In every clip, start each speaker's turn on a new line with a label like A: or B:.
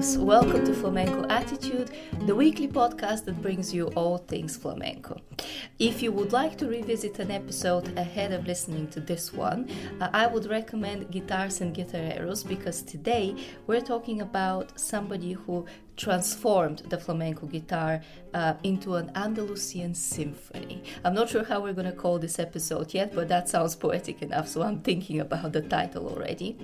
A: welcome to Flamenco Attitude, the weekly podcast that brings you all things flamenco. If you would like to revisit an episode ahead of listening to this one, uh, I would recommend Guitars and Guitarreros because today we're talking about somebody who transformed the flamenco guitar uh, into an Andalusian symphony. I'm not sure how we're going to call this episode yet, but that sounds poetic enough, so I'm thinking about the title already.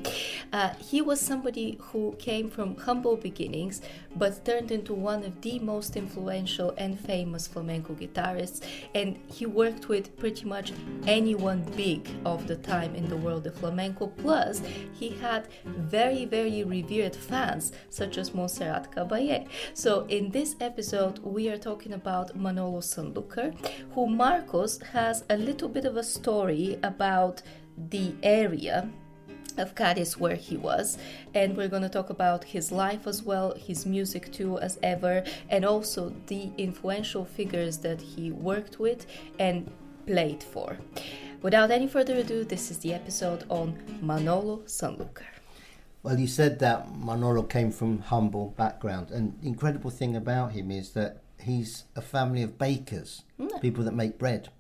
A: Uh, he was somebody who came from humble beginnings but turned into one of the most influential and famous flamenco guitarists, and he worked with pretty much anyone big of the time in the world of flamenco. Plus, he had very, very revered fans such as Montserrat Caballé so, in this episode, we are talking about Manolo Sanlúcar, who Marcos has a little bit of a story about the area of Cadiz where he was, and we're going to talk about his life as well, his music too, as ever, and also the influential figures that he worked with and played for. Without any further ado, this is the episode on Manolo Sanlúcar.
B: Well, you said that Manolo came from humble background, and the incredible thing about him is that he's a family of bakers, mm. people that make bread.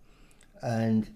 B: And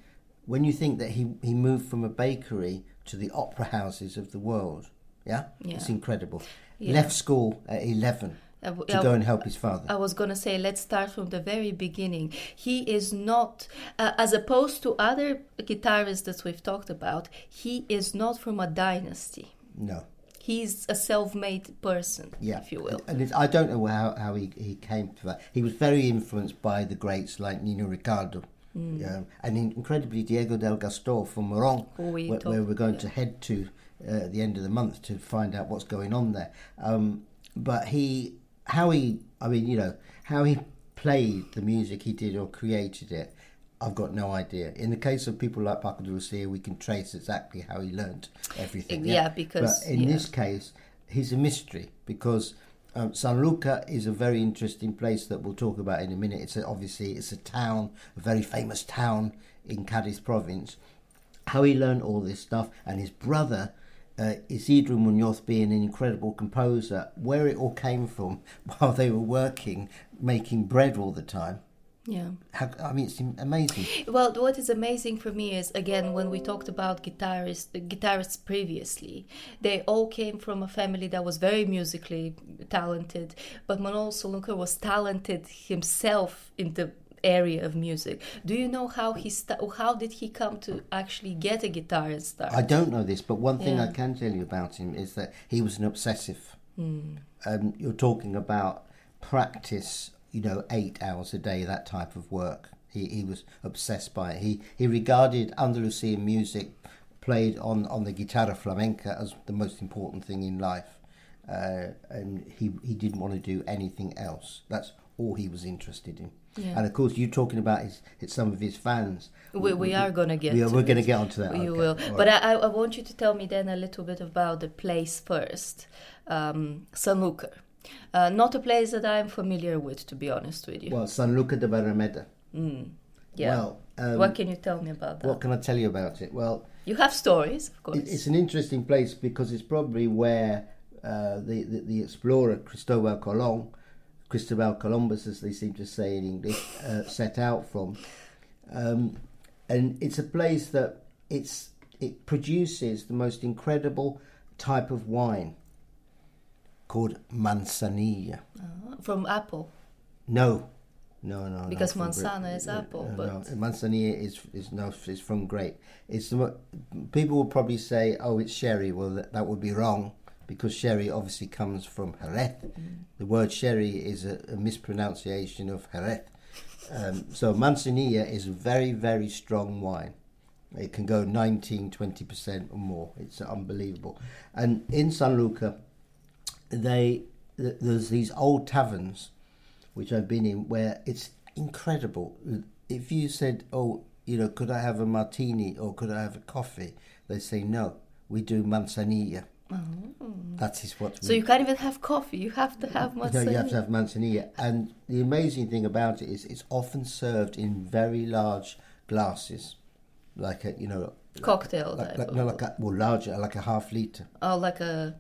B: when you think that he, he moved from a bakery to the opera houses of the world, yeah, yeah. it's incredible. Yeah. Left school at 11 uh, to go and help his father.
A: I was going to say, let's start from the very beginning. He is not, uh, as opposed to other guitarists that we've talked about, he is not from a dynasty.
B: No
A: he's a self-made person, yeah. if you will.
B: And I don't know how, how he, he came to that. He was very influenced by the greats like Nino Ricardo. Mm. Um, and incredibly, Diego del Gastor from Moron, we where, where, we're going yeah. to head to uh, at the end of the month to find out what's going on there. Um, but he, how he, I mean, you know, how he played the music he did or created it I've got no idea. In the case of people like Paco de Lucia, we can trace exactly how he learnt everything.
A: Yeah, yeah because.
B: But in
A: yeah.
B: this case, he's a mystery because um, Sanlúcar is a very interesting place that we'll talk about in a minute. It's a, obviously it's a town, a very famous town in Cadiz province. How he learned all this stuff, and his brother uh, Isidro Munoz being an incredible composer, where it all came from while they were working, making bread all the time.
A: Yeah.
B: How, I mean, it's amazing.
A: Well, what is amazing for me is again when we talked about guitarists, guitarists previously, they all came from a family that was very musically talented. But Manolo Sanlúcar was talented himself in the area of music. Do you know how he st- how did he come to actually get a guitar and start?
B: I don't know this, but one thing yeah. I can tell you about him is that he was an obsessive. Mm. Um, you're talking about practice you know, eight hours a day, that type of work. He, he was obsessed by it. He, he regarded Andalusian music played on, on the guitarra flamenca as the most important thing in life. Uh, and he, he didn't want to do anything else. That's all he was interested in. Yeah. And of course, you're talking about his, his some of his fans.
A: We, we, we are going to get.
B: We are, we're going to get onto that.
A: You okay. will. All but right. I, I want you to tell me then a little bit about the place first, um, Sanlúcar. Uh, not a place that I'm familiar with, to be honest with you.
B: Well, Sanlúcar de Barrameda.
A: Mm. Yeah. Well, um, what can you tell me about that?
B: What can I tell you about it? Well,
A: you have stories, of course.
B: It's an interesting place because it's probably where uh, the, the, the explorer Cristobal Colón, Cristobal Columbus, as they seem to say in English, uh, set out from. Um, and it's a place that it's it produces the most incredible type of wine called manzanilla.
A: Uh, from apple?
B: No, no, no.
A: Because no, manzana is apple, no, but
B: no. manzanilla is is no is from grape. It's the, people will probably say, oh, it's sherry. Well, that, that would be wrong because sherry obviously comes from Jerez. Mm. The word sherry is a, a mispronunciation of Jerez. Um, so manzanilla is a very very strong wine. It can go 19, 20% or more. It's unbelievable. And in Sanlúcar, they there's these old taverns which I've been in where it's incredible. If you said, "Oh, you know, could I have a martini or could I have a coffee?" They say, "No, we do manzanilla." Oh. That is what.
A: So we, you can't even have coffee. You have to have manzanilla.
B: No, you have to have manzanilla. And the amazing thing about it is, it's often served in very large glasses, like a you know
A: cocktail
B: like. Like, no, like a well larger, like a half liter.
A: Oh, like a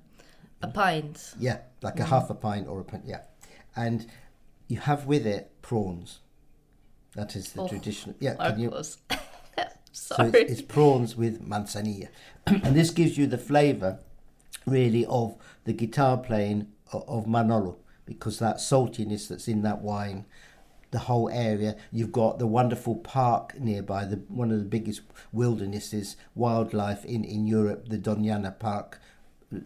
A: A pint.
B: Yeah, like
A: Mm.
B: a half a pint or a pint. Yeah, and you have with it prawns. That is the
A: Oh,
B: traditional. Yeah, can you?
A: Marcos.
B: So
A: Sorry.
B: it's, it's prawns with manzanilla, and this gives you the flavour, really, of the guitar playing of, of Manolo because that saltiness that's in that wine, the whole area. You've got the wonderful park nearby, the one of the biggest wildernesses, wildlife in in Europe, the Doñana Park,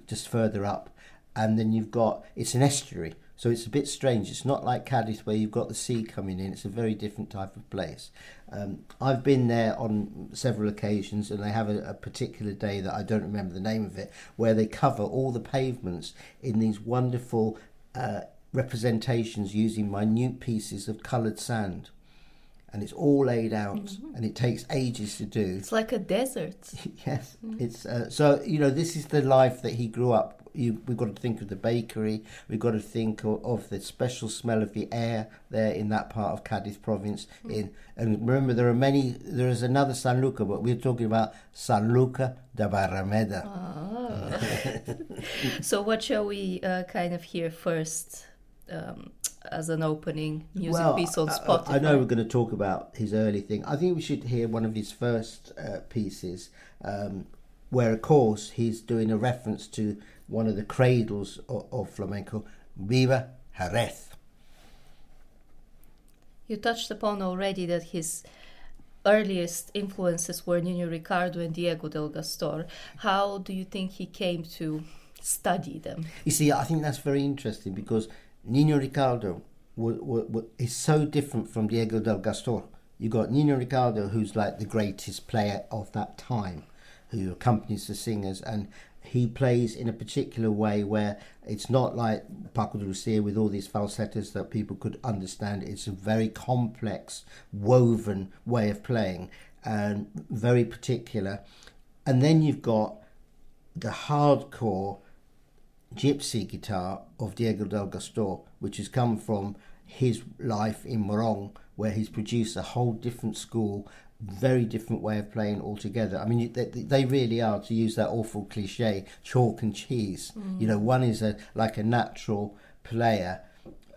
B: just further up, and then you've got it's an estuary. So it's a bit strange. It's not like Cadiz where you've got the sea coming in. It's a very different type of place. Um, I've been there on several occasions, and they have a, a particular day that I don't remember the name of it, where they cover all the pavements in these wonderful uh, representations using minute pieces of coloured sand, and it's all laid out, and it takes ages to do.
A: It's like a desert.
B: Yes, it's uh, so you know this is the life that he grew up. You, we've got to think of the bakery. We've got to think of, of the special smell of the air there in that part of Cadiz province. In and remember, there are many. There is another Sanlúcar, but we're talking about Sanlúcar de Barrameda.
A: so what shall we uh, kind of hear first um, as an opening music
B: well,
A: piece on
B: I- I-
A: Spotify?
B: I, know we're going to talk about his early thing. I think we should hear one of his first uh, pieces, um, where, of course, he's doing a reference to one of the cradles of, of flamenco, Viva Jerez.
A: You touched upon already that his earliest influences were Nino Ricardo and Diego del Gastor. How do you think he came to study them?
B: You see, I think that's very interesting because Nino Ricardo is so different from Diego del Gastor. You got Nino Ricardo, who's like the greatest player of that time, who accompanies the singers, and he plays in a particular way where it's not like Paco de Lucia with all these falsetas that people could understand. It's a very complex, woven way of playing, and very particular. And then you've got the hardcore gypsy guitar of Diego del Gastor, which has come from his life in Moron, where he's produced a whole different school, very different way of playing altogether. I mean, they, they really are, to use that awful cliche, chalk and cheese. Mm. You know, one is a like a natural player.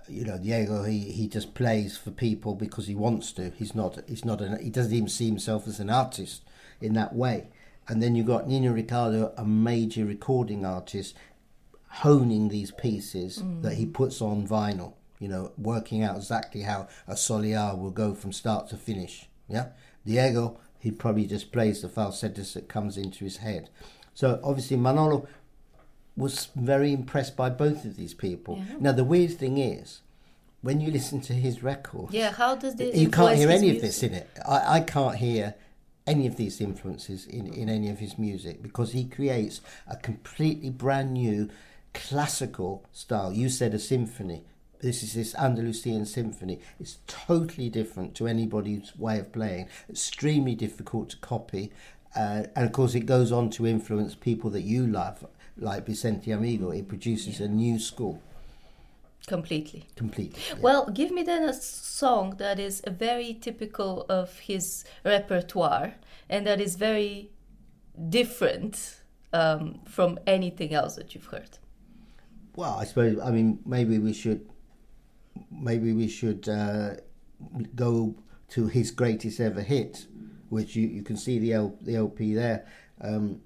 B: You know, Diego, he, he just plays for people because he wants to. He's not. He's not. An, he doesn't even see himself as an artist in that way. And then you've got Nino Ricardo, a major recording artist, honing these pieces mm. that he puts on vinyl. You know, working out exactly how a Soleá will go from start to finish. Yeah, Diego, he probably just plays the falsetas that comes into his head. So obviously Manolo was very impressed by both of these people.
A: Yeah.
B: Now the weird thing is, when you listen to his records,
A: Yeah, how does this
B: you can't hear any of this in it. I, I can't hear any of these influences in, in any of his music because he creates a completely brand new classical style. You said a symphony. This is this Andalusian symphony. It's totally different to anybody's way of playing. Extremely difficult to copy. Uh, and of course, it goes on to influence people that you love, like Vicente Amigo. It produces a new school
A: Completely.
B: completely.
A: Well, give me then a song that is very typical of his repertoire and that is very different um, from anything else that you've heard.
B: Well, I suppose. I mean, maybe we should, maybe we should uh, go to his greatest ever hit, which you, you can see the L, the LP there. Um,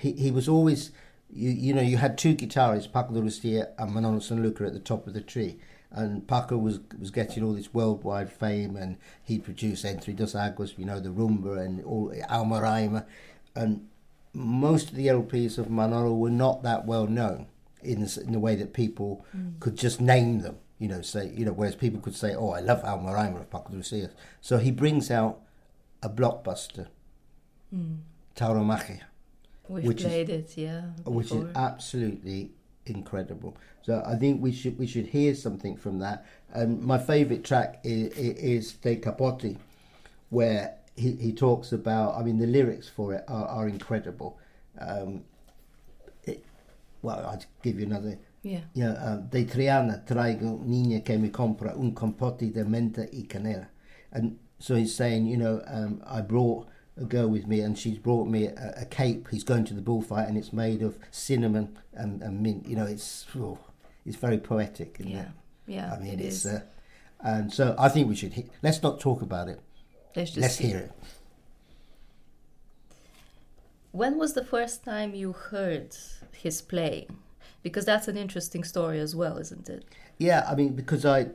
B: he he was always, you you know, you had two guitarists, Paco de Lucia and Manolo Sanlúcar at the top of the tree, and Paco was was getting all this worldwide fame, and he produced Entre Dos Aguas, you know, the rumba and all Almoraima, and most of the LPs of Manolo were not that well known in the, in the way that people could just name them. You know, say you know, whereas people could say, "Oh, I love Almoraima of Paco de Lucia." So he brings out a blockbuster, Tauromagia,
A: We've
B: Which is-
A: it, yeah.
B: which is absolutely incredible. So I think we should we should hear something from that. And my favourite track is, is De Capote, where he, he talks about. I mean, the lyrics for it are, are incredible. Um, well, I'll give you another.
A: yeah.
B: Yeah, uh, de Triana traigo niña que me compra un compote de menta y canela. And so he's saying, you know, um, I brought a girl with me, and she's brought me a, a cape. He's going to the bullfight, and it's made of cinnamon and, and mint. You know, it's oh, it's very poetic. Isn't
A: Yeah,
B: it?
A: yeah.
B: I mean,
A: it
B: it's
A: is.
B: uh, and so I think we should. He- let's not talk about it.
A: Let's just
B: Let's hear it.
A: When was the first time you heard his playing? Because that's an interesting story as well, isn't it?
B: Yeah, I mean, because I,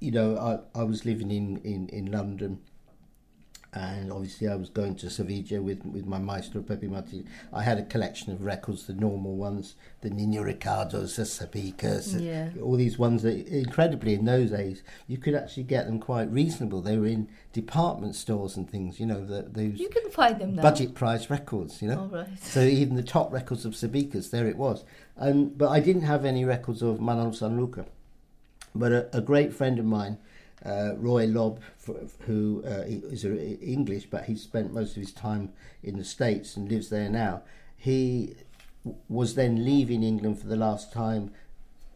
B: you know, I, I was living in, in, in London, and obviously I was going to Sevilla with with my maestro Pepe Martin. I had a collection of records, the normal ones, the Nino Ricardos, the Sabicas,
A: Yeah.
B: all these ones that incredibly in those days you could actually get them quite reasonable. They were in department stores and things, you know, the, those
A: You can find them now.
B: budget price records, you know.
A: All right.
B: So even the top records of Sabicas, there it was. Um, but I didn't have any records of Manuel Sanlúcar. But a, a great friend of mine, uh, Roy Lobb, who uh, is English, but he spent most of his time in the States and lives there now. He was then leaving England for the last time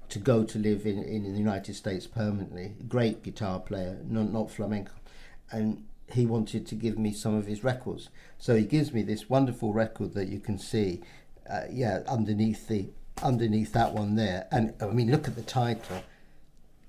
B: to go to live in, in the United States permanently. Great guitar player, not, not flamenco. And he wanted to give me some of his records. So he gives me this wonderful record that you can see, uh, yeah, underneath the underneath that one there. And I mean, look at the title.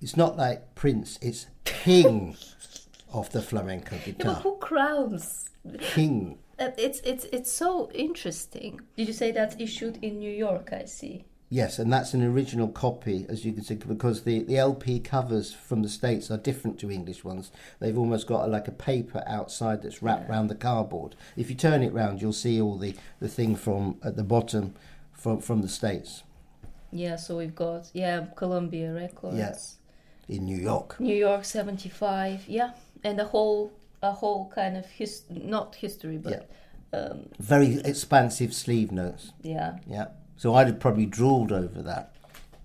B: It's not like Prince, it's King of the flamenco
A: Yeah,
B: guitar.
A: who crowns?
B: King.
A: Uh, It's it's it's so interesting. Did you say that's issued in New York? I see.
B: Yes, and that's an original copy, as you can see, because the, the LP covers from the States are different to English ones. They've almost got a, like a paper outside that's wrapped
A: Yeah.
B: round the cardboard. If you turn it round, you'll see all the, the thing from at the bottom from, from the States
A: Yeah, so we've got yeah Columbia Records,
B: Yes. In New York.
A: New York seventy five, yeah, and a whole a whole kind of his not history but um,
B: Very expansive sleeve notes.
A: yeah.
B: Yeah. So I'd have probably drooled over that.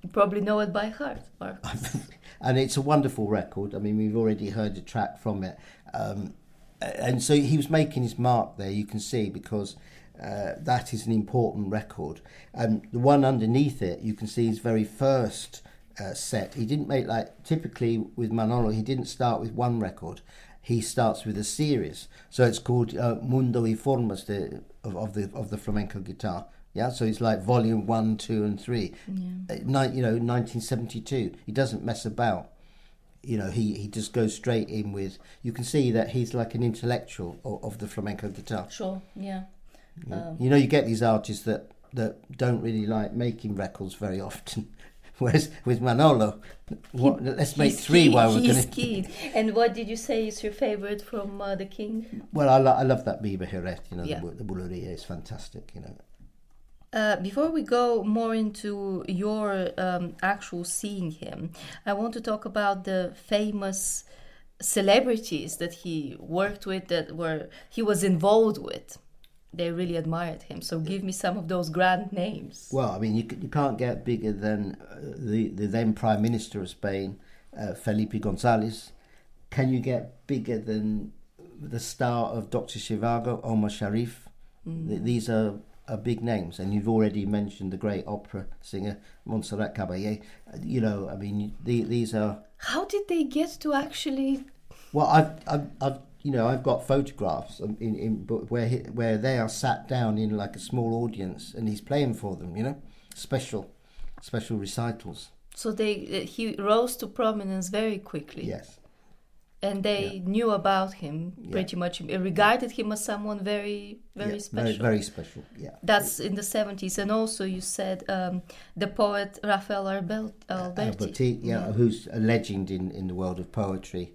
A: You probably know it by heart, Mark.
B: and it's a wonderful record. I mean, we've already heard a track from it, um, and so he was making his mark there. You can see because uh, that is an important record, and the one underneath it, you can see his very first uh, set. He didn't make like typically with Manolo. He didn't start with one record. He starts with a series, so it's called uh, Mundo y Formas de, of, of the of the flamenco guitar. Yeah, so it's like volume one, two, and three. Uh, ni- you know, 1972. He doesn't mess about. You know, he, he just goes straight in with. You can see that he's like an intellectual of, of the flamenco guitar.
A: Sure, yeah. Um,
B: You know, you get these artists that that don't really like making records very often. Whereas with Manolo, what, let's make three
A: key-
B: while we're going to.
A: keen. And what did you say is your favorite from uh, the King?
B: Well, I, lo- I love that Viva Jerez. You know,
A: Yeah.
B: the, the Bulería is fantastic. You know,
A: Uh, before we go more into your um, actual seeing him, I want to talk about the famous celebrities that he worked with, that were he was involved with. They really admired him. So give me some of those grand names.
B: Well, I mean, you, you can't get bigger than uh, the, the then Prime Minister of Spain, uh, Felipe González. Can you get bigger than the star of Dr. Zhivago, Omar Sharif? Th- these are, are big names, and you've already mentioned the great opera singer Montserrat Caballé. Uh, You know, I mean, the, these are.
A: How did they get to actually?
B: Well, I've, I've, I've you know, I've got photographs in, in, where he, where they are sat down in like a small audience, and he's playing for them. You know, special, special recitals.
A: So they uh, he rose to prominence very quickly.
B: Yes.
A: and they knew about him pretty much uh, regarded him as someone very very
B: Yeah,
A: special
B: Very, very special. Yeah.
A: that's in the 70s and also you said um, the poet rafael Arbel- alberti
B: Alberti, yeah, who's a legend in, in the world of poetry.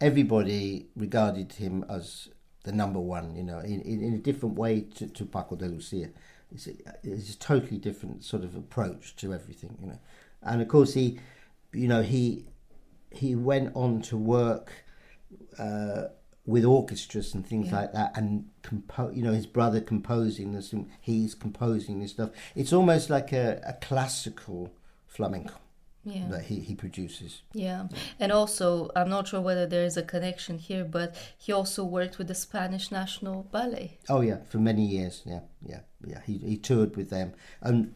B: Everybody regarded him as the number one, you know, in, in, in a different way to, to Paco de Lucia. It's a, it's a totally different sort of approach to everything, you know. And of course, he, you know, he he went on to work uh, with orchestras and things
A: Yeah.
B: like that, and compo- you know, his brother composing this, and he's composing this stuff. It's almost like a, a classical flamenco
A: yeah
B: that he, he produces.
A: yeah and also i'm not sure whether there is a connection here but he also worked with the spanish national ballet
B: Oh yeah, for many years. Yeah, yeah, yeah. He he toured with them, and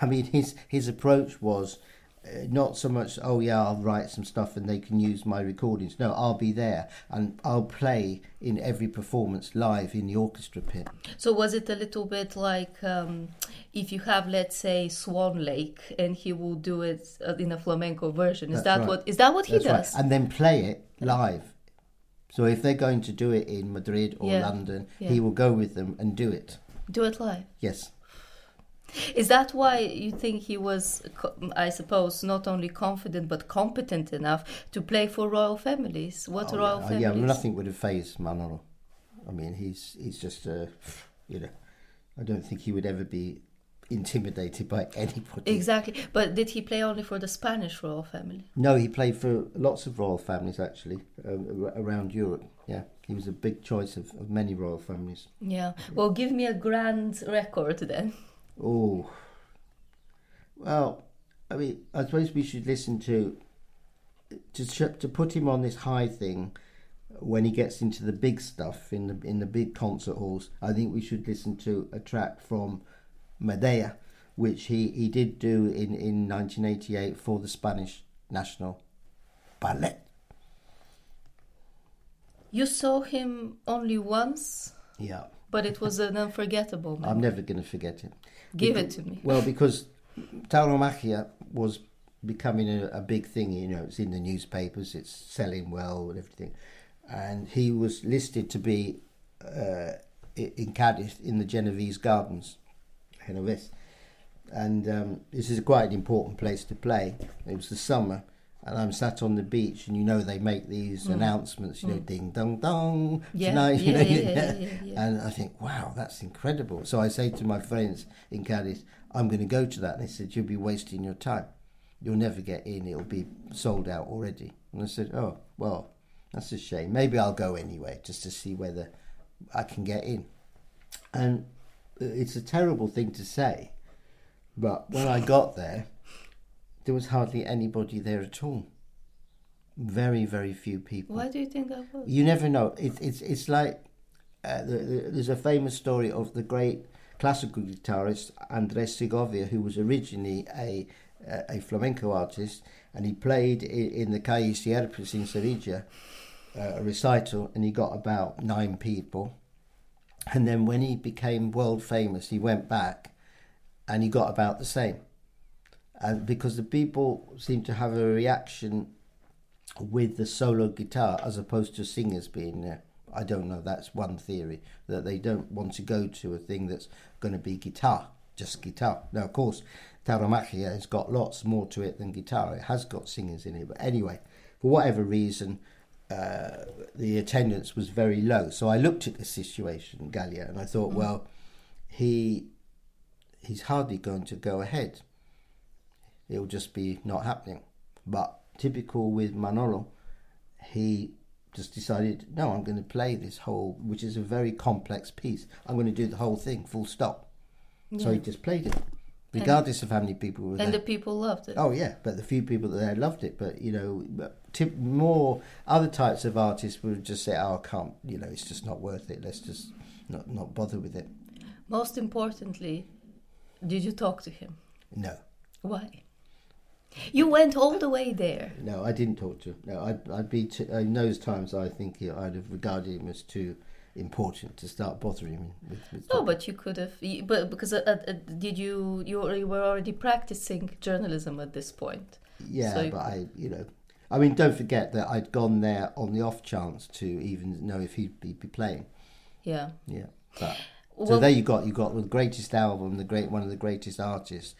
B: I mean his his approach was uh, not so much. Oh yeah, I'll write some stuff and they can use my recordings. No, I'll be there and I'll play in every performance live in the orchestra pit.
A: So was it a little bit like um, if you have, let's say, Swan Lake, and he will do it uh, in a flamenco version? Is
B: That's
A: that
B: right.
A: what is that what he
B: That's right.
A: does?
B: And then play it live. So if they're going to do it in Madrid or
A: Yeah.
B: London,
A: Yeah.
B: he will go with them and do it.
A: Do it live.
B: Yes.
A: Is that why you think he was, I suppose, not only confident but competent enough to play for royal families? What
B: Oh,
A: royal
B: yeah. Oh,
A: families?
B: yeah, nothing would have phased Manolo. I mean, he's he's just a, you know, I don't think he would ever be intimidated by anybody.
A: Exactly. But did he play only for the Spanish royal family?
B: No, he played for lots of royal families actually um, around Europe. Yeah, he was a big choice of, of many royal families.
A: Yeah. Well, give me a grand record then.
B: Oh, well, I mean, I suppose we should listen to to sh- to put him on this high thing when he gets into the big stuff in the in the big concert halls. I think we should listen to a track from Medea, which he, he did do in, in 1988 for the Spanish National Ballet.
A: You saw him only once,
B: Yeah,
A: but it was an unforgettable
B: I'm never going to forget it.
A: Give it to me.
B: Well, because Tauromagia was becoming a, a big thing. You know, it's in the newspapers, it's selling well and everything. And he was listed to be uh, in Cadiz in the Genovese Gardens, Genovese. And um, this is quite an important place to play. It was the summer, and I'm sat on the beach, and you know they make these announcements, you know, ding dong dong
A: Mm. Yeah,
B: tonight, you
A: yeah,
B: know,
A: yeah, yeah, yeah, yeah.
B: and I think, wow, that's incredible. So I say to my friends in Cadiz, I'm going to go to that. And they said, you'll be wasting your time. You'll never get in. It'll be sold out already. And I said, oh, well, that's a shame. Maybe I'll go anyway, just to see whether I can get in. And it's a terrible thing to say, but when I got there, there was hardly anybody there at all. Very, very few people.
A: Why do you think that was?
B: You never know. It, it's it's like uh, the, the, there's a famous story of the great classical guitarist Andres Segovia, who was originally a a, a flamenco artist, and he played in, in the Calle Sierpes in Sevilla, uh, a recital, and he got about nine people. And then when he became world famous, he went back, and he got about the same. And because the people seem to have a reaction with the solo guitar as opposed to singers being there. I don't know. That's one theory that they don't want to go to a thing that's going to be guitar, just guitar. Now, of course, Tauromagia has got lots more to it than guitar. It has got singers in it, but anyway, for whatever reason, uh, the attendance was very low. So I looked at the situation, Gallia, and I thought, well, he he's hardly going to go ahead. It'll just be not happening. But typical with Manolo, he just decided, no, I'm going to play this whole, which is a very complex piece. I'm going to do the whole thing, full stop. So he just played it, regardless of how many people were there.
A: And the people loved it.
B: Oh yeah, but the few people that there loved it. But you know, tip, more other types of artists would just say, "Oh, I can't," you know, it's just not worth it. Let's just not not bother with it.
A: Most importantly, did you talk to him?
B: No,
A: Why? You went all the way there.
B: no, I didn't talk to him. No, I'd, I'd be t- uh, in those times. I think I'd have regarded him as too important to start bothering him with. with
A: No, but you could have. But because uh, uh, did you you were already practicing journalism at this point?
B: Yeah,
A: So
B: but I, you know, I mean, don't forget that I'd gone there on the off chance to even know if he'd be, be playing.
A: Yeah.
B: Yeah, but so
A: Well-
B: there you got you got the greatest album, the great one of the greatest artists,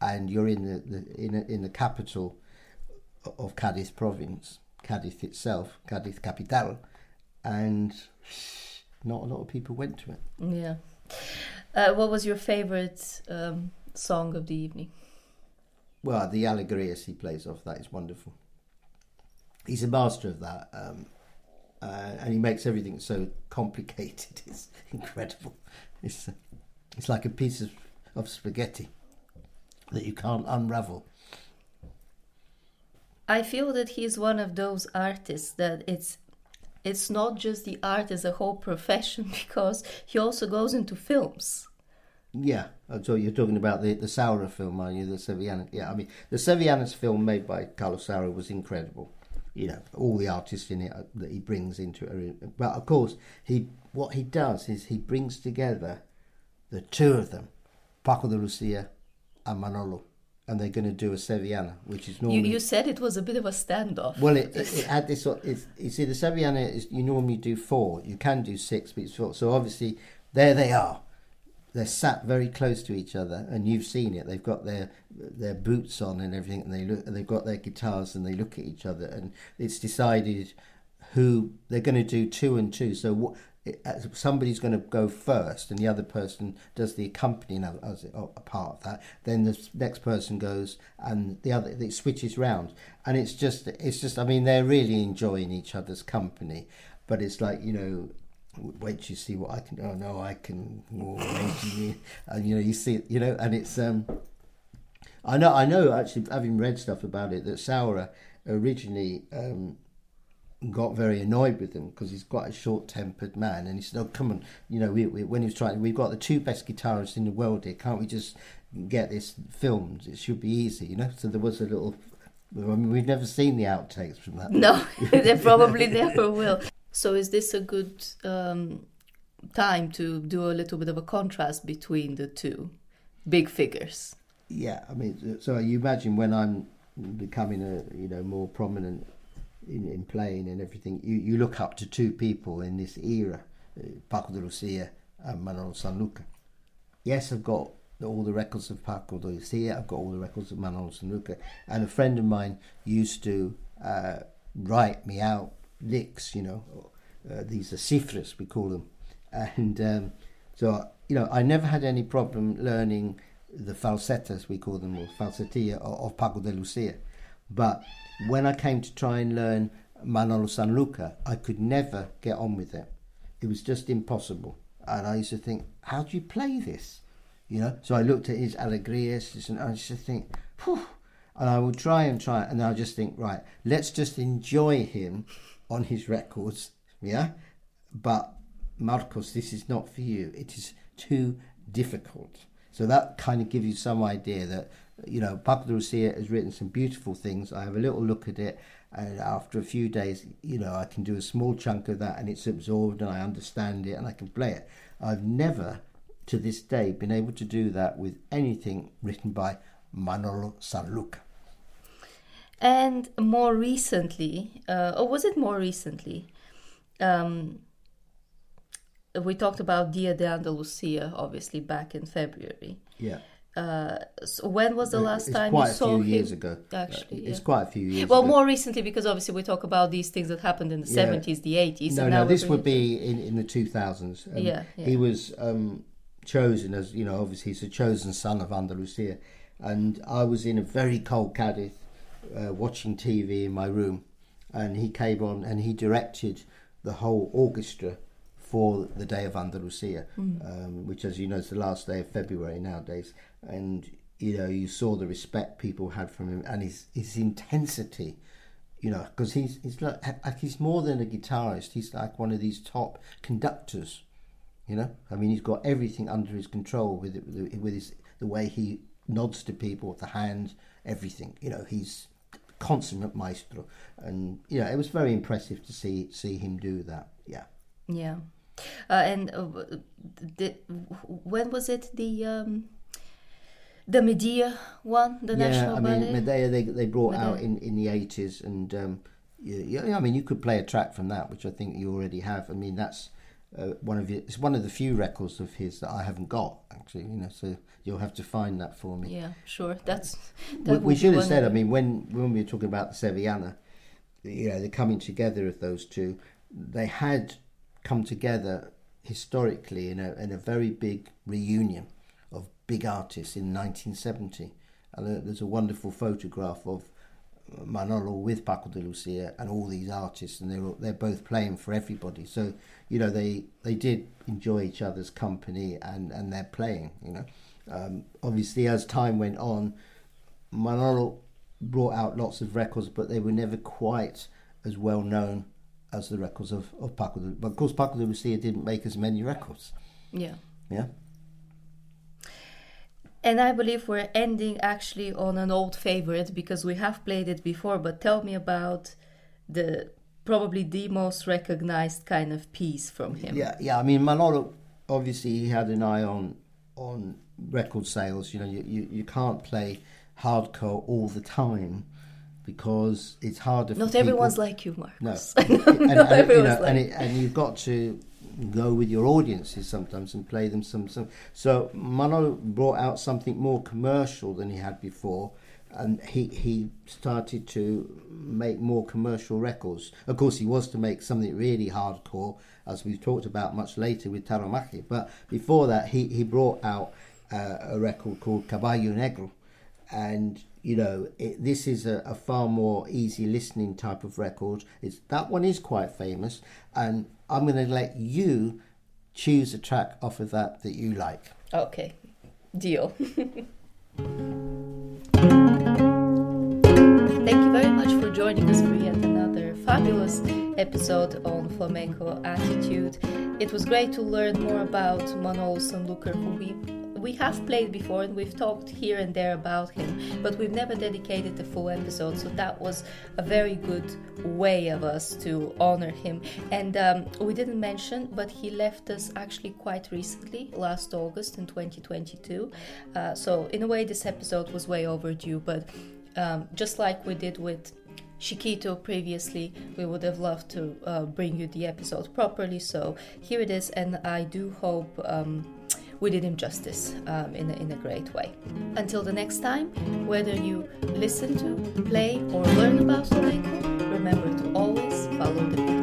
B: and you're in the, the in a, in the capital of Cadiz province, Cadiz itself, Cadiz capital, and not a lot of people went to it.
A: Yeah. Uh, what was your favorite um, song of the evening?
B: Well, the Alegrias he plays off that is wonderful. He's a master of that, um, uh, and he makes everything so complicated. It's incredible. It's it's like a piece of, of spaghetti that you can't unravel.
A: I feel that he's one of those artists that it's it's not just the art as a whole profession because he also goes into films.
B: Yeah, so you're talking about the the Saura film, are you? The Sevillana. Yeah, I mean the Sevillanas film made by Carlos Saura was incredible. You know, all the artists in it uh, that he brings into it. But of course, he what he does is he brings together the two of them, Paco de Lucia and Manolo, and they're going to do a Sevillana, which is normally.
A: You, you said it was a bit of a standoff.
B: Well, it, it, it had this. sort- It's, you see, the Sevillana is you normally do four. You can do six, but it's four. So obviously, there they are. They're sat very close to each other, and you've seen it. They've got their their boots on and everything, and they look. They've got their guitars, and they look at each other, and it's decided who they're going to do two and two. So Somebody's going to go first, and the other person does the accompanying as, a part of that. Then the next person goes, and the other it switches round, and it's just it's just. I mean, they're really enjoying each other's company, but it's like you know, wait you see what I can. Oh no, I can. And you know, you see you know, and it's um. I know, I know. Actually, having read stuff about it, that Saura originally um, got very annoyed with him because he's quite a short-tempered man, and he said, "Oh, come on, you know, we, we, when he was trying, we've got the two best guitarists in the world here. Can't we just get this filmed? It should be easy, you know." So there was a little. I mean, we've never seen the outtakes from that.
A: No, they probably never will. So, is this a good um, time to do a little bit of a contrast between the two big figures?
B: Yeah, I mean, so you imagine when I'm becoming a you know more prominent in, in playing and everything, you, you look up to two people in this era, uh, Paco de Lucia and Manolo Sanlúcar. Yes, I've got all the records of Paco de Lucia, I've got all the records of Manolo Sanluca, and a friend of mine used to uh, write me out licks, you know, uh, these are cifras, we call them, and um, so you know, I never had any problem learning the falsetas, we call them, or falsetilla of, of Paco de Lucia. But when I came to try and learn Manolo Sanlúcar, I could never get on with it. It was just impossible. And I used to think, how do you play this? You know, so I looked at his alegrias and I used to think, Phew. and I would try and try, and I just think, right, let's just enjoy him on his records, yeah. But Marcos, this is not for you. It is too difficult. So that kind of gives you some idea that you know Paco de Lucia has written some beautiful things. I have a little look at it, and after a few days, you know, I can do a small chunk of that, and it's absorbed, and I understand it, and I can play it. I've never, to this day, been able to do that with anything written by Manolo Sanlúcar.
A: And more recently, uh, or was it more recently? Um, we talked about Dia de Andalusia, obviously back in February.
B: Yeah.
A: Uh, so when was the last
B: it's
A: time
B: quite
A: you saw him?
B: It's a few
A: him?
B: years ago.
A: Actually,
B: it's quite a few years.
A: Well,
B: ago.
A: more recently because obviously we talk about these things that happened in the
B: Yeah.
A: seventies, the eighties.
B: No,
A: and
B: no,
A: now
B: this would be in, in the 2000s. Um,
A: Yeah, yeah.
B: He was um, chosen as, you know, obviously he's a chosen son of Andalusia. And I was in a very cold Cadiz uh, watching TV in my room. And he came on and he directed the whole orchestra for the Day of Andalusia, um, which, as you know, is the last day of February nowadays. And, you know, you saw the respect people had from him and his, his intensity you know, because he's he's like, he's more than a guitarist. He's like one of these top conductors. You know, I mean, he's got everything under his control with it, with his the way he nods to people with the hand, everything. You know, he's consummate maestro, and you know, it was very impressive to see see him do that. Yeah.
A: Yeah, and uh, the, when was it the um, the Medea one, the
B: yeah,
A: national
B: I mean? Medea they they brought out in, in the eighties, and um, yeah, yeah, I mean, you could play a track from that, which I think you already have. I mean, that's uh, one of the, it's one of the few records of his that I haven't got actually. You know, so you'll have to find that for me.
A: yeah, sure. That's
B: We,
A: that
B: we
A: be
B: should have said. I mean, when when we were talking about the Sevillana, you know, the coming together of those two, they had come together historically in a in a very big reunion of big artists in 1970, and there's a wonderful photograph of Manolo with Paco de Lucia and all these artists, and they're they're both playing for everybody. So you know they they did enjoy each other's company and and they're playing. You know, um, obviously as time went on, Manolo brought out lots of records, but they were never quite as well known as the records of, of Paco de But of course, Paco de Lucia didn't make as many records.
A: yeah.
B: Yeah.
A: And I believe we're ending actually on an old favorite because we have played it before, but tell me about the probably the most recognized kind of piece from him.
B: Yeah, yeah. I mean, Manolo obviously he had an eye on on record sales. You know, you, you, you can't play hardcore all the time because it's harder.
A: Not everyone's
B: people.
A: like you, Marcos.
B: No, and,
A: Not
B: and, you know,
A: everyone's like
B: and, it, and you've got to go with your audiences sometimes and play them some. some. So Mano brought out something more commercial than he had before, and he he started to make more commercial records. Of course, he was to make something really hardcore, as we've talked about much later with Tauromagia. But before that, he he brought out uh, a record called Caballo Negro, and you know it, this is a, a far more easy listening type of record. It's that one is quite famous, and I'm going to let you choose a track off of that that you like.
A: Okay, deal. Thank you very much for joining us for yet another fabulous episode on flamenco attitude. It was great to learn more about Manolo Sanlúcar, who we we have played before and we've talked here and there about him, but we've never dedicated a full episode, so that was a very good way of us to honor him. And um, we didn't mention, but he left us actually quite recently, last August in 2022. Uh, so, in a way, this episode was way overdue, but um, just like we did with Chiquito previously, we would have loved to uh, bring you the episode properly. So here it is, and I do hope um, we did him justice um, in, a, in a great way. Until the next time, whether you listen to, play, or learn about flamenco, remember to always follow the beat.